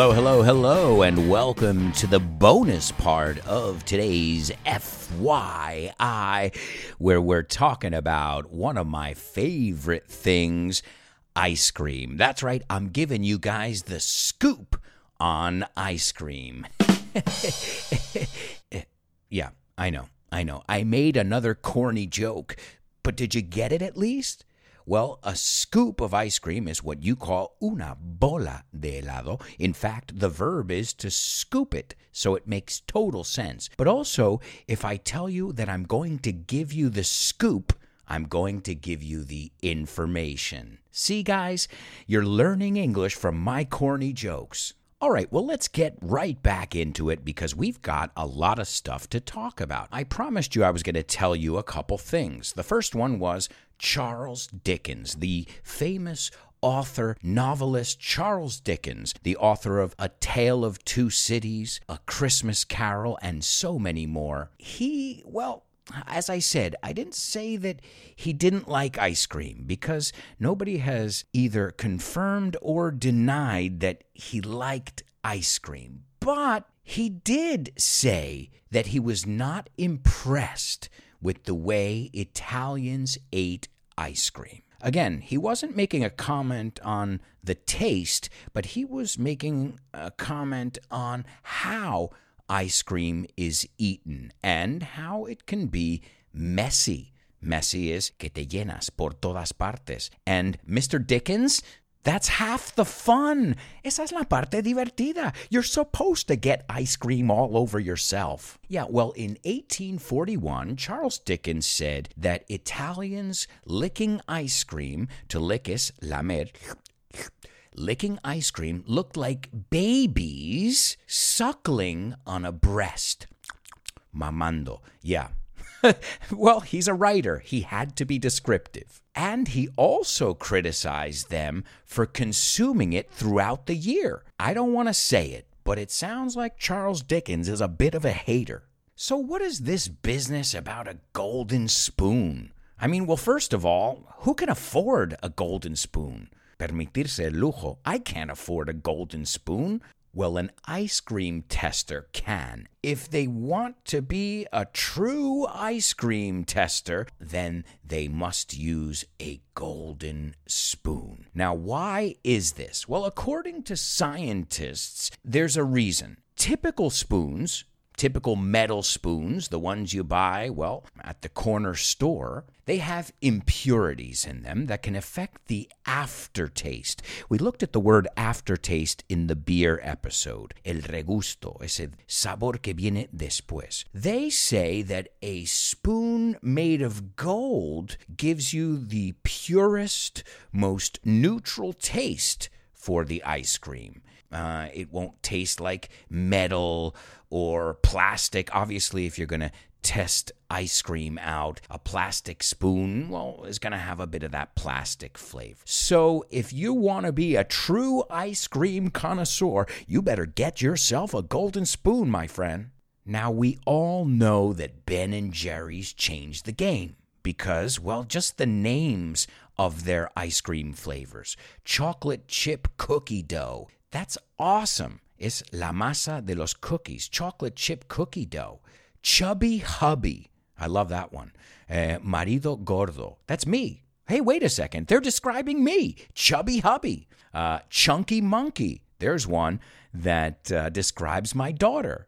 Hello, hello, hello, and welcome to the bonus part of today's FYI, where we're talking about one of my favorite things ice cream. That's right, I'm giving you guys the scoop on ice cream. yeah, I know, I know. I made another corny joke, but did you get it at least? Well, a scoop of ice cream is what you call una bola de helado. In fact, the verb is to scoop it, so it makes total sense. But also, if I tell you that I'm going to give you the scoop, I'm going to give you the information. See, guys, you're learning English from my corny jokes. All right, well, let's get right back into it because we've got a lot of stuff to talk about. I promised you I was going to tell you a couple things. The first one was Charles Dickens, the famous author, novelist Charles Dickens, the author of A Tale of Two Cities, A Christmas Carol, and so many more. He, well, as I said, I didn't say that he didn't like ice cream because nobody has either confirmed or denied that he liked ice cream. But he did say that he was not impressed with the way Italians ate ice cream. Again, he wasn't making a comment on the taste, but he was making a comment on how ice cream is eaten and how it can be messy. Messy is que te llenas por todas partes. And Mr. Dickens that's half the fun. Esa es la parte divertida. You're supposed to get ice cream all over yourself. Yeah, well, in 1841, Charles Dickens said that Italians licking ice cream, to lick is lamer, licking ice cream looked like babies suckling on a breast. Mamando. Yeah, well, he's a writer. He had to be descriptive. And he also criticized them for consuming it throughout the year. I don't want to say it, but it sounds like Charles Dickens is a bit of a hater. So, what is this business about a golden spoon? I mean, well, first of all, who can afford a golden spoon? Permitirse el lujo. I can't afford a golden spoon. Well, an ice cream tester can. If they want to be a true ice cream tester, then they must use a golden spoon. Now, why is this? Well, according to scientists, there's a reason. Typical spoons typical metal spoons, the ones you buy, well, at the corner store, they have impurities in them that can affect the aftertaste. We looked at the word aftertaste in the beer episode, el regusto, ese sabor que viene después. They say that a spoon made of gold gives you the purest, most neutral taste for the ice cream. Uh, it won't taste like metal or plastic. Obviously, if you're going to test ice cream out, a plastic spoon, well, is going to have a bit of that plastic flavor. So, if you want to be a true ice cream connoisseur, you better get yourself a golden spoon, my friend. Now, we all know that Ben and Jerry's changed the game because, well, just the names of their ice cream flavors chocolate chip cookie dough. That's awesome It's la masa de los cookies, chocolate chip cookie dough. Chubby hubby. I love that one. Uh, marido gordo. That's me. Hey, wait a second. They're describing me. Chubby hubby. Uh, chunky monkey. There's one that uh, describes my daughter.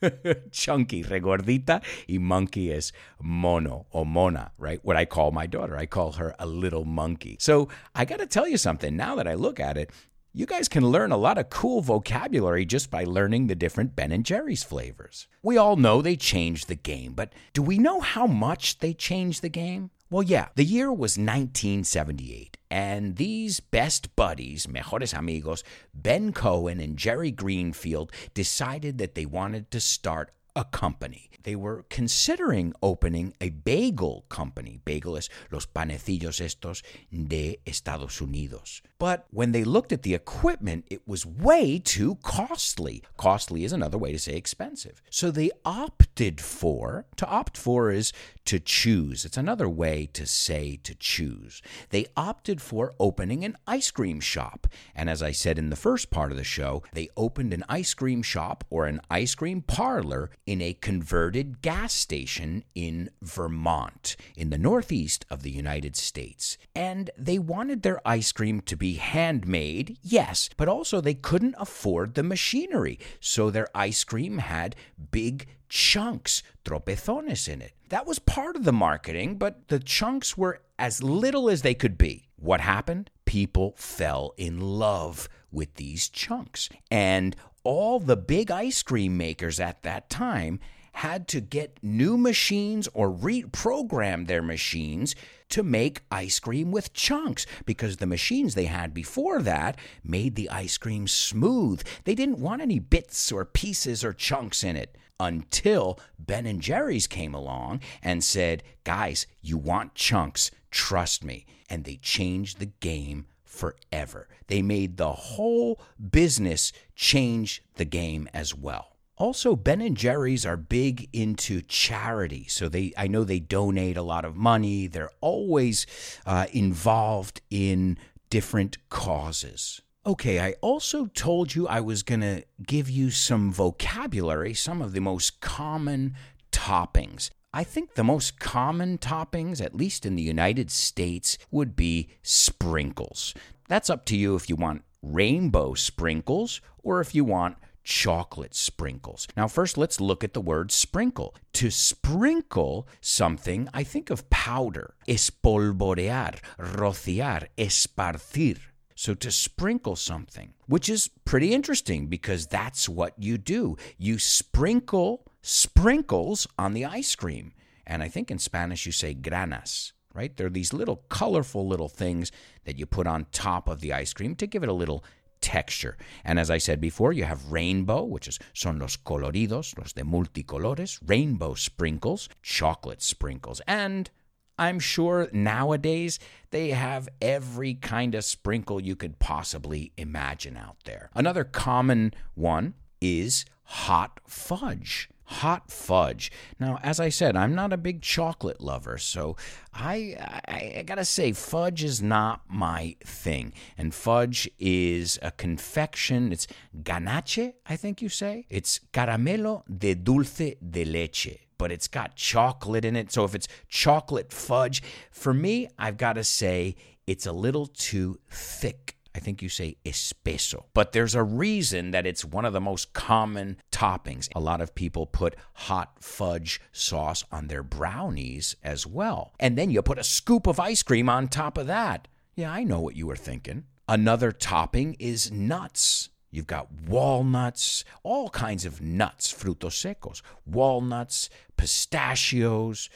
chunky, regordita, y monkey is mono or mona, right? What I call my daughter. I call her a little monkey. So I got to tell you something. Now that I look at it, you guys can learn a lot of cool vocabulary just by learning the different Ben and Jerry's flavors. We all know they changed the game, but do we know how much they changed the game? Well, yeah, the year was 1978, and these best buddies, mejores amigos, Ben Cohen and Jerry Greenfield, decided that they wanted to start a company. They were considering opening a bagel company. Bagel es los panecillos estos de Estados Unidos. But when they looked at the equipment, it was way too costly. Costly is another way to say expensive. So they opted for, to opt for is to choose. It's another way to say to choose. They opted for opening an ice cream shop. And as I said in the first part of the show, they opened an ice cream shop or an ice cream parlor in a converted gas station in Vermont, in the northeast of the United States. And they wanted their ice cream to be handmade, yes, but also they couldn't afford the machinery. So their ice cream had big chunks, tropezones in it. That was part of the marketing, but the chunks were as little as they could be. What happened? People fell in love with these chunks. And all the big ice cream makers at that time had to get new machines or reprogram their machines to make ice cream with chunks because the machines they had before that made the ice cream smooth. They didn't want any bits or pieces or chunks in it until Ben and Jerry's came along and said, "Guys, you want chunks, trust me." And they changed the game forever. They made the whole business change the game as well. Also, Ben and Jerry's are big into charity, so they I know they donate a lot of money. They're always uh, involved in different causes. Okay, I also told you I was to give you some vocabulary, some of the most common toppings. I think the most common toppings, at least in the United States, would be sprinkles. That's up to you if you want rainbow sprinkles or if you want chocolate sprinkles. Now, first, let's look at the word sprinkle. To sprinkle something, I think of powder, espolvorear, rociar, esparcir. So, to sprinkle something, which is pretty interesting because that's what you do. You sprinkle sprinkles on the ice cream. And I think in Spanish you say granas, right? They're these little colorful little things that you put on top of the ice cream to give it a little texture. And as I said before, you have rainbow, which is son los coloridos, los de multicolores, rainbow sprinkles, chocolate sprinkles, and I'm sure nowadays they have every kind of sprinkle you could possibly imagine out there. Another common one is hot fudge hot fudge. Now, as I said, I'm not a big chocolate lover, so I, I, I, gotta say, fudge is not my thing. And fudge is a confection. It's ganache, I think you say. It's caramelo de dulce de leche. But it's got chocolate in it. So if it's chocolate fudge, for me, I've got to say it's a little too thick I think you say espeso. But there's a reason that it's one of the most common toppings. A lot of people put hot fudge sauce on their brownies as well. And then you put a scoop of ice cream on top of that. Yeah, I know what you were thinking. Another topping is nuts. You've got walnuts, all kinds of nuts, frutos secos, walnuts, pistachios,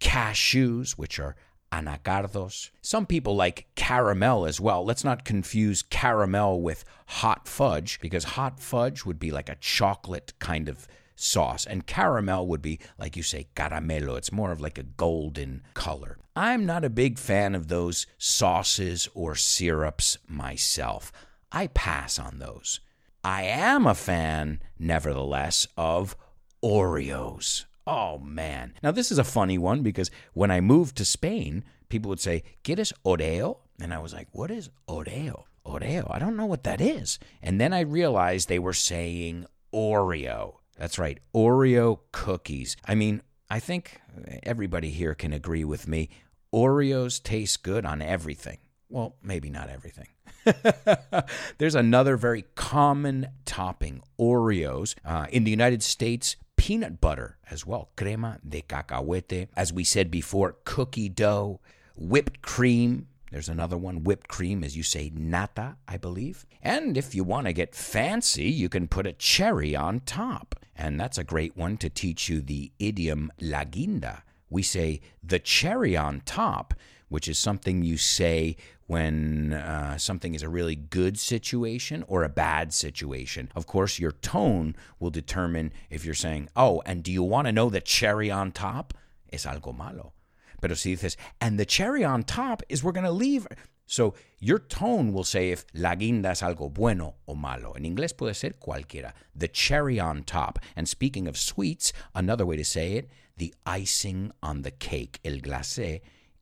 cashews, which are anacardos. Some people like caramel as well. Let's not confuse caramel with hot fudge because hot fudge would be like a chocolate kind of sauce, and caramel would be, like you say, caramelo. It's more of like a golden color. I'm not a big fan of those sauces or syrups myself. I pass on those. I am a fan, nevertheless, of Oreos. Oh man. Now this is a funny one because when I moved to Spain, people would say, "Get us Oreo?" And I was like, "What is Oreo?" Oreo. I don't know what that is. And then I realized they were saying Oreo. That's right, Oreo cookies. I mean, I think everybody here can agree with me. Oreos taste good on everything. Well, maybe not everything. There's another very common topping, Oreos. Uh, in the United States, peanut butter as well, crema de cacahuete. As we said before, cookie dough, whipped cream. There's another one, whipped cream, as you say, nata, I believe. And if you want to get fancy, you can put a cherry on top. And that's a great one to teach you the idiom la guinda. We say the cherry on top, which is something you say when uh, something is a really good situation or a bad situation. Of course, your tone will determine if you're saying, oh, and do you want to know the cherry on top? Es algo malo. Pero si dices, and the cherry on top is we're going to leave. So your tone will say if la guinda es algo bueno o malo. En inglés puede ser cualquiera. The cherry on top. And speaking of sweets, another way to say it, the icing on the cake, el glacé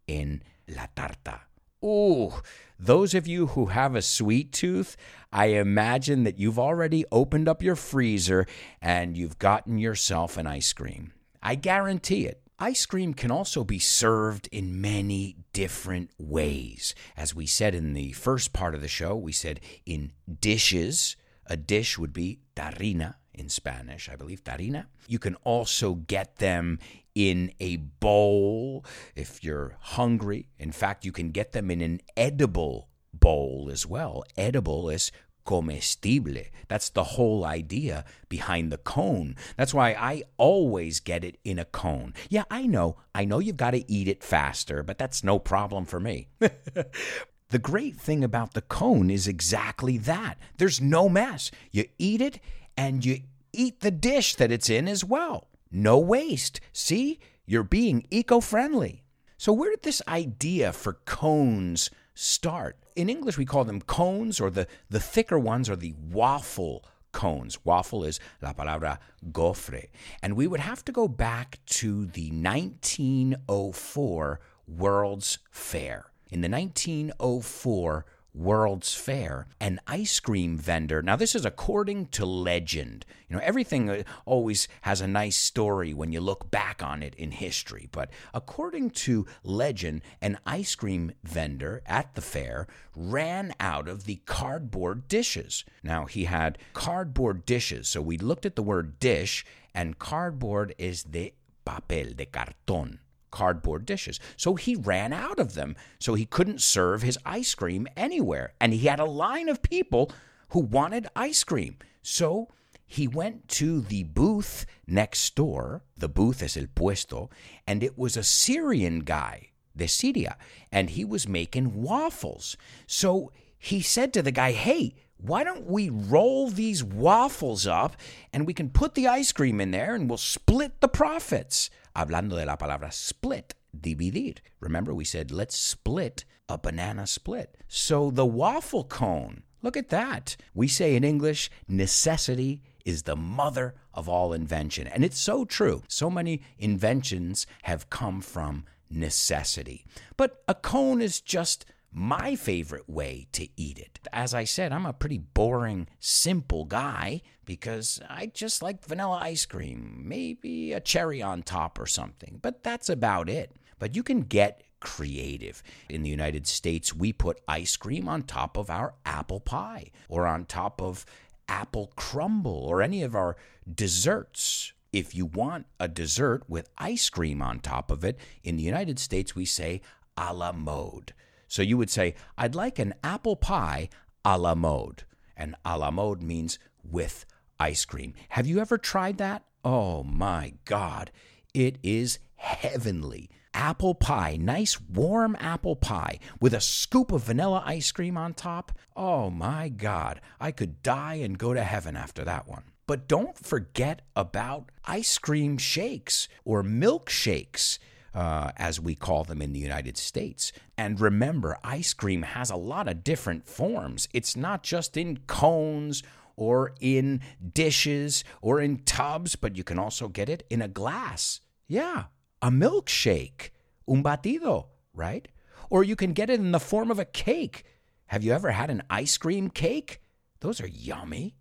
en la tarta. Ooh, those of you who have a sweet tooth, I imagine that you've already opened up your freezer and you've gotten yourself an ice cream. I guarantee it. Ice cream can also be served in many different ways. As we said in the first part of the show, we said in dishes. A dish would be tarrina in Spanish, I believe, tarrina. You can also get them in a bowl if you're hungry. In fact, you can get them in an edible bowl as well. Edible is comestible. That's the whole idea behind the cone. That's why I always get it in a cone. Yeah, I know. I know you've got to eat it faster, but that's no problem for me. the great thing about the cone is exactly that. There's no mess. You eat it and you eat the dish that it's in as well. No waste. See? You're being eco friendly. So, where did this idea for cones start? In English, we call them cones, or the, the thicker ones are the waffle cones. Waffle is la palabra gofre. And we would have to go back to the 1904 World's Fair. In the 1904 World's Fair, an ice cream vendor. Now, this is according to legend. You know, everything uh, always has a nice story when you look back on it in history. But according to legend, an ice cream vendor at the fair ran out of the cardboard dishes. Now, he had cardboard dishes. So we looked at the word dish, and cardboard is the papel, de cartón cardboard dishes. So he ran out of them. So he couldn't serve his ice cream anywhere. And he had a line of people who wanted ice cream. So he went to the booth next door. The booth is el puesto. And it was a Syrian guy, de Siria. And he was making waffles. So he said to the guy, Hey, why don't we roll these waffles up and we can put the ice cream in there and we'll split the profits? Hablando de la palabra split, dividir. Remember, we said, let's split a banana split. So the waffle cone, look at that. We say in English, necessity is the mother of all invention. And it's so true. So many inventions have come from necessity. But a cone is just my favorite way to eat it. As I said, I'm a pretty boring, simple guy because I just like vanilla ice cream, maybe a cherry on top or something, but that's about it. But you can get creative. In the United States, we put ice cream on top of our apple pie or on top of apple crumble or any of our desserts. If you want a dessert with ice cream on top of it, in the United States, we say a la mode. So you would say, I'd like an apple pie a la mode. And a la mode means with ice cream. Have you ever tried that? Oh my God. It is heavenly. Apple pie, nice warm apple pie with a scoop of vanilla ice cream on top. Oh my God. I could die and go to heaven after that one. But don't forget about ice cream shakes or milkshakes uh, as we call them in the United States. And remember, ice cream has a lot of different forms. It's not just in cones or in dishes or in tubs, but you can also get it in a glass. Yeah, a milkshake, un batido, right? Or you can get it in the form of a cake. Have you ever had an ice cream cake? Those are yummy.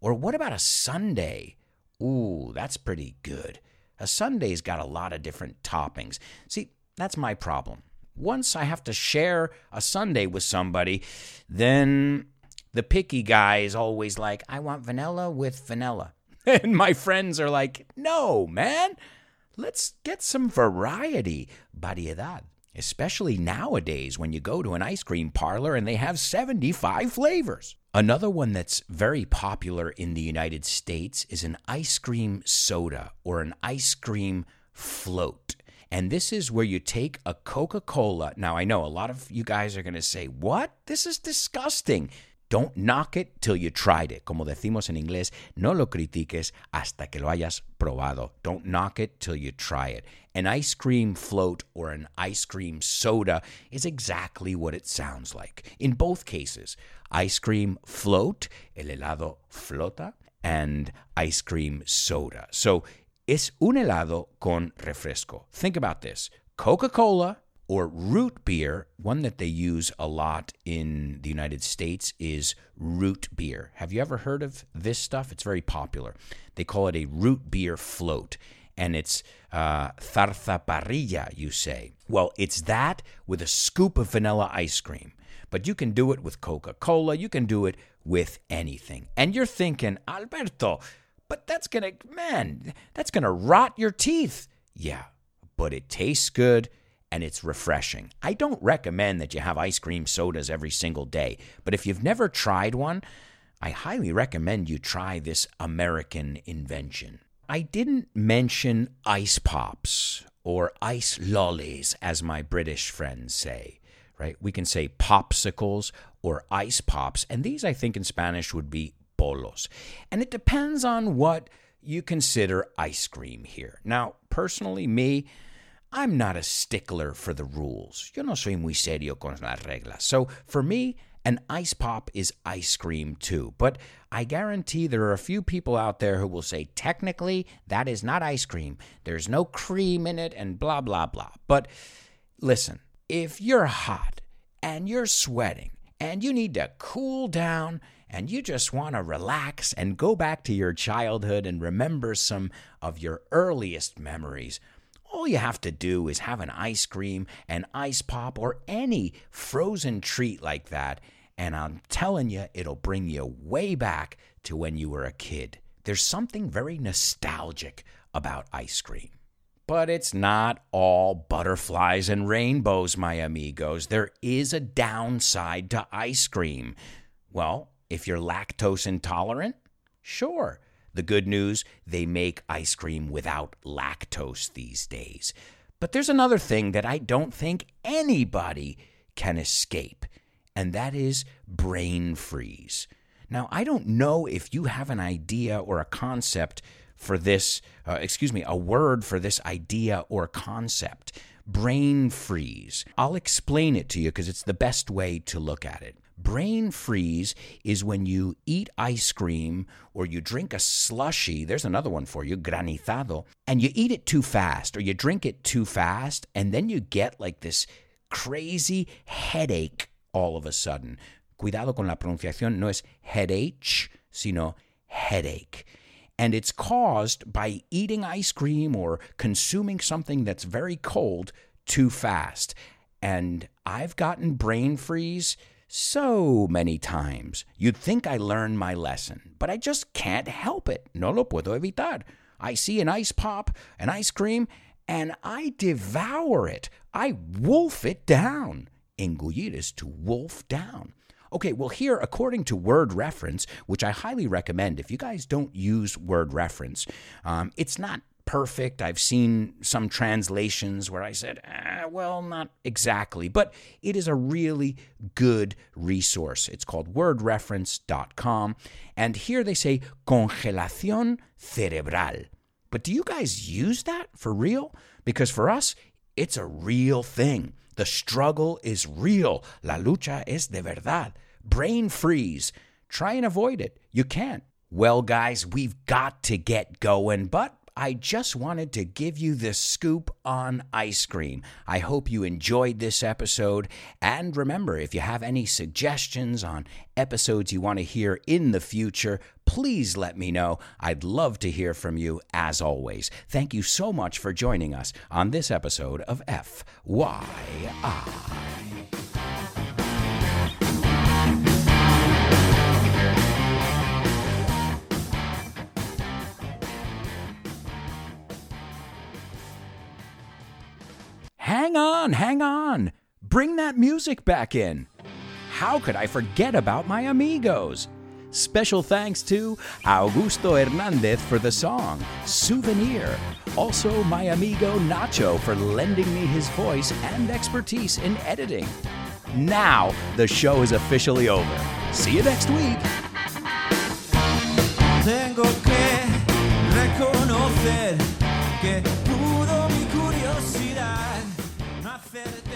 Or what about a sundae? Ooh, that's pretty good. A sundae's got a lot of different toppings. See, that's my problem. Once I have to share a Sunday with somebody, then the picky guy is always like, I want vanilla with vanilla. And my friends are like, no, man, let's get some variety, variedad. Especially nowadays when you go to an ice cream parlor and they have 75 flavors. Another one that's very popular in the United States is an ice cream soda or an ice cream float. And this is where you take a Coca Cola. Now, I know a lot of you guys are going to say, What? This is disgusting. Don't knock it till you tried it. Como decimos en inglés, no lo critiques hasta que lo hayas probado. Don't knock it till you try it. An ice cream float or an ice cream soda is exactly what it sounds like. In both cases, ice cream float, el helado flota, and ice cream soda. So es un helado con refresco. Think about this Coca Cola or root beer. One that they use a lot in the United States is root beer. Have you ever heard of this stuff? It's very popular. They call it a root beer float. And it's uh, zarzaparrilla, you say. Well, it's that with a scoop of vanilla ice cream. But you can do it with Coca Cola, you can do it with anything. And you're thinking, Alberto, but that's gonna, man, that's gonna rot your teeth. Yeah, but it tastes good and it's refreshing. I don't recommend that you have ice cream sodas every single day, but if you've never tried one, I highly recommend you try this American invention. I didn't mention ice pops or ice lollies, as my British friends say, right? We can say popsicles or ice pops, and these I think in Spanish would be bolos. And it depends on what you consider ice cream here. Now, personally, me, I'm not a stickler for the rules. Yo no soy muy serio con las reglas. So for me, an ice pop is ice cream too. But I guarantee there are a few people out there who will say, technically, that is not ice cream. There's no cream in it and blah, blah, blah. But listen, if you're hot and you're sweating and you need to cool down and you just want to relax and go back to your childhood and remember some of your earliest memories, all you have to do is have an ice cream, an ice pop, or any frozen treat like that, and I'm telling you, it'll bring you way back to when you were a kid. There's something very nostalgic about ice cream. But it's not all butterflies and rainbows, my amigos. There is a downside to ice cream. Well, if you're lactose intolerant, sure. The good news, they make ice cream without lactose these days. But there's another thing that I don't think anybody can escape, and that is brain freeze. Now, I don't know if you have an idea or a concept for this, uh, excuse me, a word for this idea or concept brain freeze. I'll explain it to you because it's the best way to look at it. Brain freeze is when you eat ice cream or you drink a slushy. There's another one for you, granizado, and you eat it too fast or you drink it too fast, and then you get like this crazy headache all of a sudden. Cuidado con la pronunciación, no es headache, sino headache. And it's caused by eating ice cream or consuming something that's very cold too fast. And I've gotten brain freeze so many times. You'd think I learned my lesson, but I just can't help it. No lo puedo evitar. I see an ice pop, an ice cream, and I devour it. I wolf it down. Engullir is to wolf down. Okay, well, here, according to Word Reference, which I highly recommend, if you guys don't use Word Reference, um, it's not perfect. I've seen some translations where I said, eh, well, not exactly, but it is a really good resource. It's called wordreference.com. And here they say congelación cerebral. But do you guys use that for real? Because for us, it's a real thing. The struggle is real. La lucha es de verdad brain freeze. Try and avoid it. You can't. Well, guys, we've got to get going, but I just wanted to give you the scoop on ice cream. I hope you enjoyed this episode. And remember, if you have any suggestions on episodes you want to hear in the future, please let me know. I'd love to hear from you as always. Thank you so much for joining us on this episode of FYI. Hang on, hang on. Bring that music back in. How could I forget about my amigos? Special thanks to Augusto Hernandez for the song, Souvenir. Also, my amigo Nacho for lending me his voice and expertise in editing. Now, the show is officially over. See you next week. Tengo que reconocer que felt